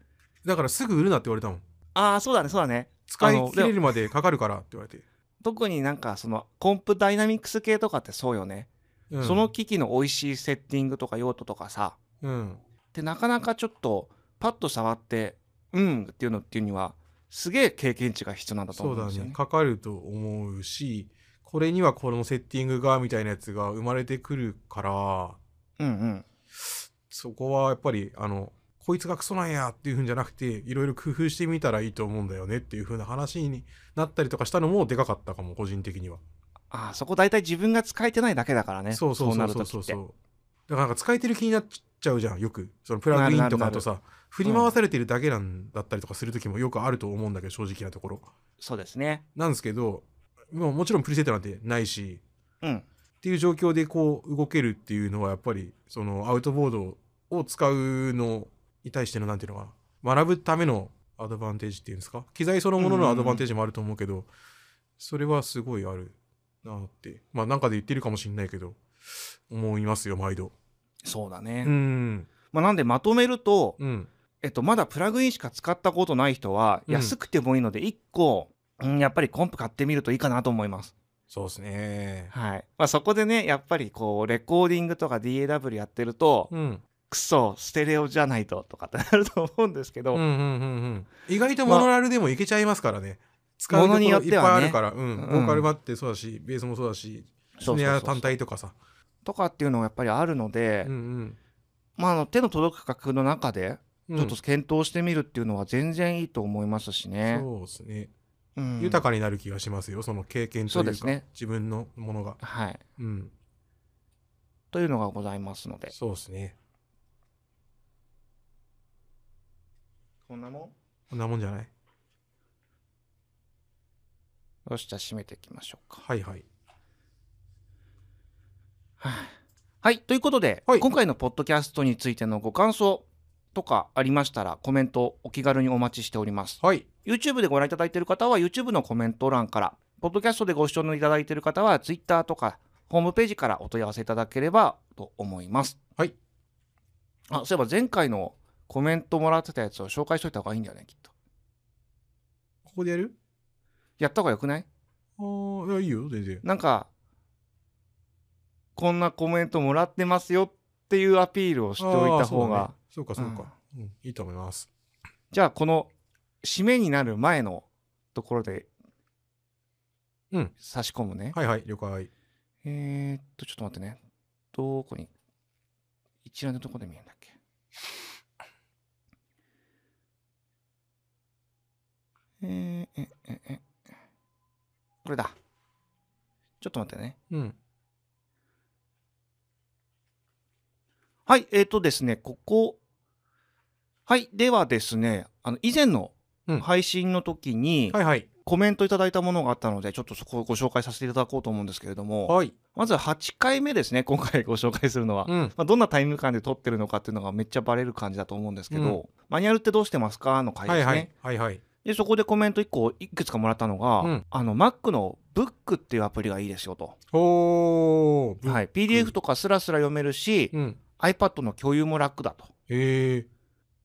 Speaker 2: だからすぐ売るなって言われたもん。
Speaker 1: ああそうだねそうだね
Speaker 2: 使い切れるまでかかるからって言われて、
Speaker 1: 特になんかそのコンプダイナミックス系とかってそうよね、
Speaker 2: うん。
Speaker 1: その機器の美味しいセッティングとか用途とかさ。
Speaker 2: うん。
Speaker 1: でなかなかちょっとパッと触ってうんっていうのっていうにはすげえ経験値が必要なんだと思うんですよね。
Speaker 2: ね。かかると思うしこれにはこのセッティングがみたいなやつが生まれてくるから
Speaker 1: うんうん。
Speaker 2: そこはやっぱりあのこいつがクソなんやっていうんじゃなくていろいろ工夫してみたらいいと思うんだよねっていう風な話になったりとかしたのもでかかったかも個人的には、
Speaker 1: ああそこ大体自分が使えてないだけだからね。
Speaker 2: そうそうそ
Speaker 1: な
Speaker 2: うそう。そう
Speaker 1: るときって。
Speaker 2: だからなんか使えてる気になっちゃうじゃんよく。そのプラグインとかとさ振り回されてるだけなんだったりとかする時もよくあると思うんだけど正直なところ。
Speaker 1: そうですね。
Speaker 2: なんですけどもうもちろんプリセットなんてないし
Speaker 1: うん。
Speaker 2: っていう状況でこう動けるっていうのはやっぱりそのアウトボードを使うのに対してのなんていうのかな。学ぶためのアドバンテージっていうんですか。機材そのもののアドバンテージもあると思うけど、それはすごいあるなって。まあなんかで言ってるかもしんないけど思いますよ毎度。
Speaker 1: そうだね、
Speaker 2: うん。
Speaker 1: まあ、なんでまとめると、
Speaker 2: うん。
Speaker 1: えっと、まだプラグインしか使ったことない人は
Speaker 2: うん。
Speaker 1: 安くてもいいので1個、うん、やっぱりコンプ買ってみるといいかなと思います。
Speaker 2: そうですね。
Speaker 1: はい。まあ、そこでねやっぱりこうレコーディングとか DAW やってると、
Speaker 2: うん
Speaker 1: クソステレオじゃないととかってなると思うんですけど、
Speaker 2: うんうんうんうん。意外とモノラルでもいけちゃいますからね、使う
Speaker 1: ものによ
Speaker 2: ってぱい
Speaker 1: はね
Speaker 2: あるから、うん、
Speaker 1: うん。
Speaker 2: ボーカルもあってそうだしベースもそうだしスネア単体とかさ。
Speaker 1: とかっていうのがやっぱりあるので、
Speaker 2: うん
Speaker 1: まあ、あの手の届く価格の中で
Speaker 2: うん。
Speaker 1: ちょっと検討してみるっていうのは全然いいと思いますしね。
Speaker 2: そうですね、
Speaker 1: うん。
Speaker 2: 豊かになる気がしますよ。その経験というか
Speaker 1: ね。
Speaker 2: 自分のものが。
Speaker 1: はい、
Speaker 2: うん。
Speaker 1: というのがございますので。
Speaker 2: そうですね
Speaker 1: こんなもん？
Speaker 2: こんなもんじゃない
Speaker 1: よしじゃあ締めていきましょうか。
Speaker 2: はいはい
Speaker 1: はいはい、ということで、
Speaker 2: はい
Speaker 1: 今回のポッドキャストについてのご感想とかありましたらコメントお気軽にお待ちしております。
Speaker 2: はい
Speaker 1: YouTube でご覧いただいている方は YouTube のコメント欄から、ポッドキャストでご視聴いただいている方は Twitter とかホームページからお問い合わせいただければと思います。
Speaker 2: はい。
Speaker 1: あ、そういえば前回のコメントもらってたやつを紹介しといた方がいいんだよね、きっと。
Speaker 2: ここでやる？
Speaker 1: やった方がよくない？
Speaker 2: ああいやいいよ全然。
Speaker 1: なんか、こんなコメントもらってますよっていうアピールをしておいた方が、
Speaker 2: そうだね。そうかそうか、うん。いいと思います。
Speaker 1: じゃあこの締めになる前のところで、
Speaker 2: うん。
Speaker 1: 差し込むね。
Speaker 2: はいはい了解。
Speaker 1: えー、っと、ちょっと待ってね。どこに？一覧のとこで見えるんだっけえー、え、え、え、これだ。ちょっと待ってね。
Speaker 2: うん
Speaker 1: はい、えー、っとですね、ここ。はい、ではですね、あの、以前の
Speaker 2: うん
Speaker 1: 配信の時に、
Speaker 2: はいはい
Speaker 1: コメントいただいたものがあったので、ちょっとそこをご紹介させていただこうと思うんですけれども、
Speaker 2: はい
Speaker 1: まずは8回目ですね、今回ご紹介するのは。
Speaker 2: うん
Speaker 1: まあ、どんなタイム感で撮ってるのかっていうのがめっちゃバレる感じだと思うんですけど、
Speaker 2: うん
Speaker 1: マニュアルってどうしてますか？の回ですね。
Speaker 2: はいはいはいはい
Speaker 1: で、そこでコメント1個いくつかもらったのが、
Speaker 2: うん。
Speaker 1: あの、Mac の Book っていうアプリがいいですよと。
Speaker 2: おー。
Speaker 1: はい、PDF とかスラスラ読めるし、
Speaker 2: うん。
Speaker 1: iPad の共有も楽だと。
Speaker 2: え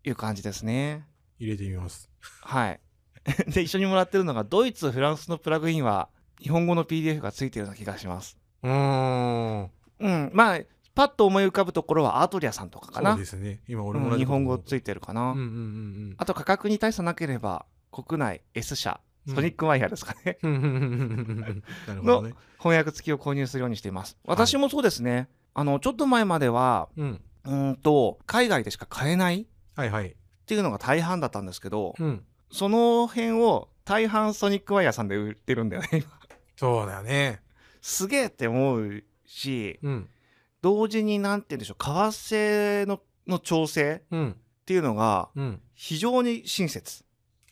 Speaker 2: ー、
Speaker 1: いう感じですね。
Speaker 2: 入れてみます。
Speaker 1: はい。で、一緒にもらってるのが、ドイツ、フランスのプラグインは日本語の PDF がついてるような気がします。
Speaker 2: うーん。
Speaker 1: うん、まあ、パッと思い浮かぶところはアートリアさんとかかな。
Speaker 2: そうですね。今俺も
Speaker 1: うん日本語
Speaker 2: つ
Speaker 1: ついてるかな。
Speaker 2: うんうんうん。
Speaker 1: あと価格に大差なければ、国内 S 社、
Speaker 2: うん。
Speaker 1: ソニックワイヤーですかね。
Speaker 2: うんうんうんうんうん なるほどね。
Speaker 1: 翻訳付きを購入するようにしています。私もそうですね。あの、ちょっと前までは、
Speaker 2: うん。
Speaker 1: うーんと、海外でしか買えないっ
Speaker 2: はいはい。
Speaker 1: ていうのが大半だったんですけど、
Speaker 2: うん。
Speaker 1: その辺を大半ソニックワイヤーさんで売ってるんだよね。今。
Speaker 2: そうだよね。
Speaker 1: すげえって思うし、
Speaker 2: うん。
Speaker 1: 同時になんて言うんでしょう、為替のの調整
Speaker 2: うん。
Speaker 1: っていうのが
Speaker 2: うん。
Speaker 1: 非常に親切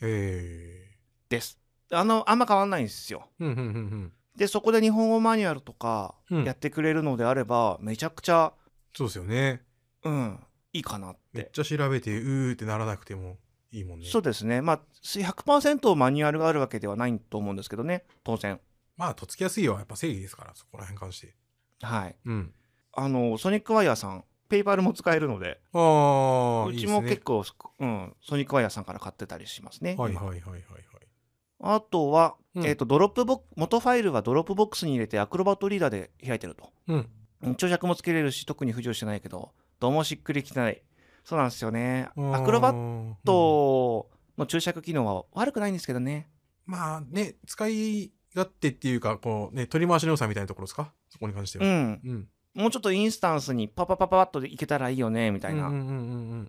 Speaker 2: え
Speaker 1: です。あの、あんま変わんないんですよ。
Speaker 2: ーうんうんうんうん
Speaker 1: で、そこで日本語マニュアルとか
Speaker 2: うん
Speaker 1: やってくれるのであれば、めちゃくちゃ、
Speaker 2: そうですよね
Speaker 1: うん、いいかなっ。
Speaker 2: めってちゃ調べてうーってならなくてもいいもんね
Speaker 1: そうですね。まあ、100%マニュアルがあるわけではないと思うんですけどね、当然。
Speaker 2: まあとっつきやすいはやっぱ正義ですからそこら辺関して
Speaker 1: はい。
Speaker 2: うん
Speaker 1: あの、 SONICWIRE さん、 PayPal も使えるので、うちも結構うん、 SONICWIRE さんから買ってたりしますね。今
Speaker 2: はいはいはいはいはい
Speaker 1: あとは、
Speaker 2: うん
Speaker 1: えっ、と、ドロップボック元ファイルは Dropbox に入れて Acrobat Reader で開いてると。
Speaker 2: うん
Speaker 1: うん長尺もつけれるし、特に不自由してないけど、どうもしっくりきてない。そうなんですよね。 Acrobat の注釈機能は悪くないんですけどね。
Speaker 2: まあね使い勝手っていうかこうね取り回しの良さみたいなところですか？そこに関しては
Speaker 1: うん。
Speaker 2: うん
Speaker 1: もうちょっとインスタンスにパパパパッといけたらいいよね、みたいな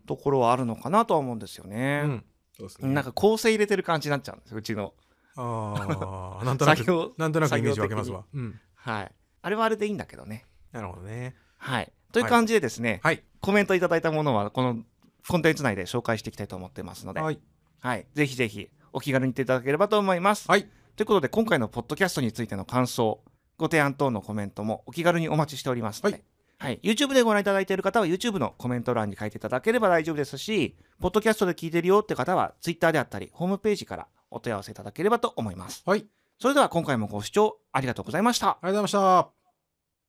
Speaker 1: ところはあるのかなとは思うんですよね。
Speaker 2: んそうですね
Speaker 1: なんか構成入れてる感じになっちゃうんですよ、うちの。
Speaker 2: ああ なんとなくなんとなくイメージ湧けますわうん
Speaker 1: はい。あれはあれでいいんだけどね。
Speaker 2: なるほどね
Speaker 1: はい。という感じでですね、
Speaker 2: はい
Speaker 1: コメントいただいたものは、このコンテンツ内で紹介していきたいと思ってますので、
Speaker 2: はい
Speaker 1: はい。ぜひぜひ、お気軽に言っていただければと思います。
Speaker 2: はい
Speaker 1: ということで、今回のポッドキャストについての感想、ご提案等のコメントもお気軽にお待ちしておりますので、はい、YouTube でご覧いただいている方は YouTube のコメント欄に書いていただければ大丈夫ですし、ポッドキャストで聞いてるよって方は Twitter であったり、ホームページからお問い合わせいただければと思います。
Speaker 2: はい。
Speaker 1: それでは今回もご視聴ありがとうございました。
Speaker 2: ありがとうございました。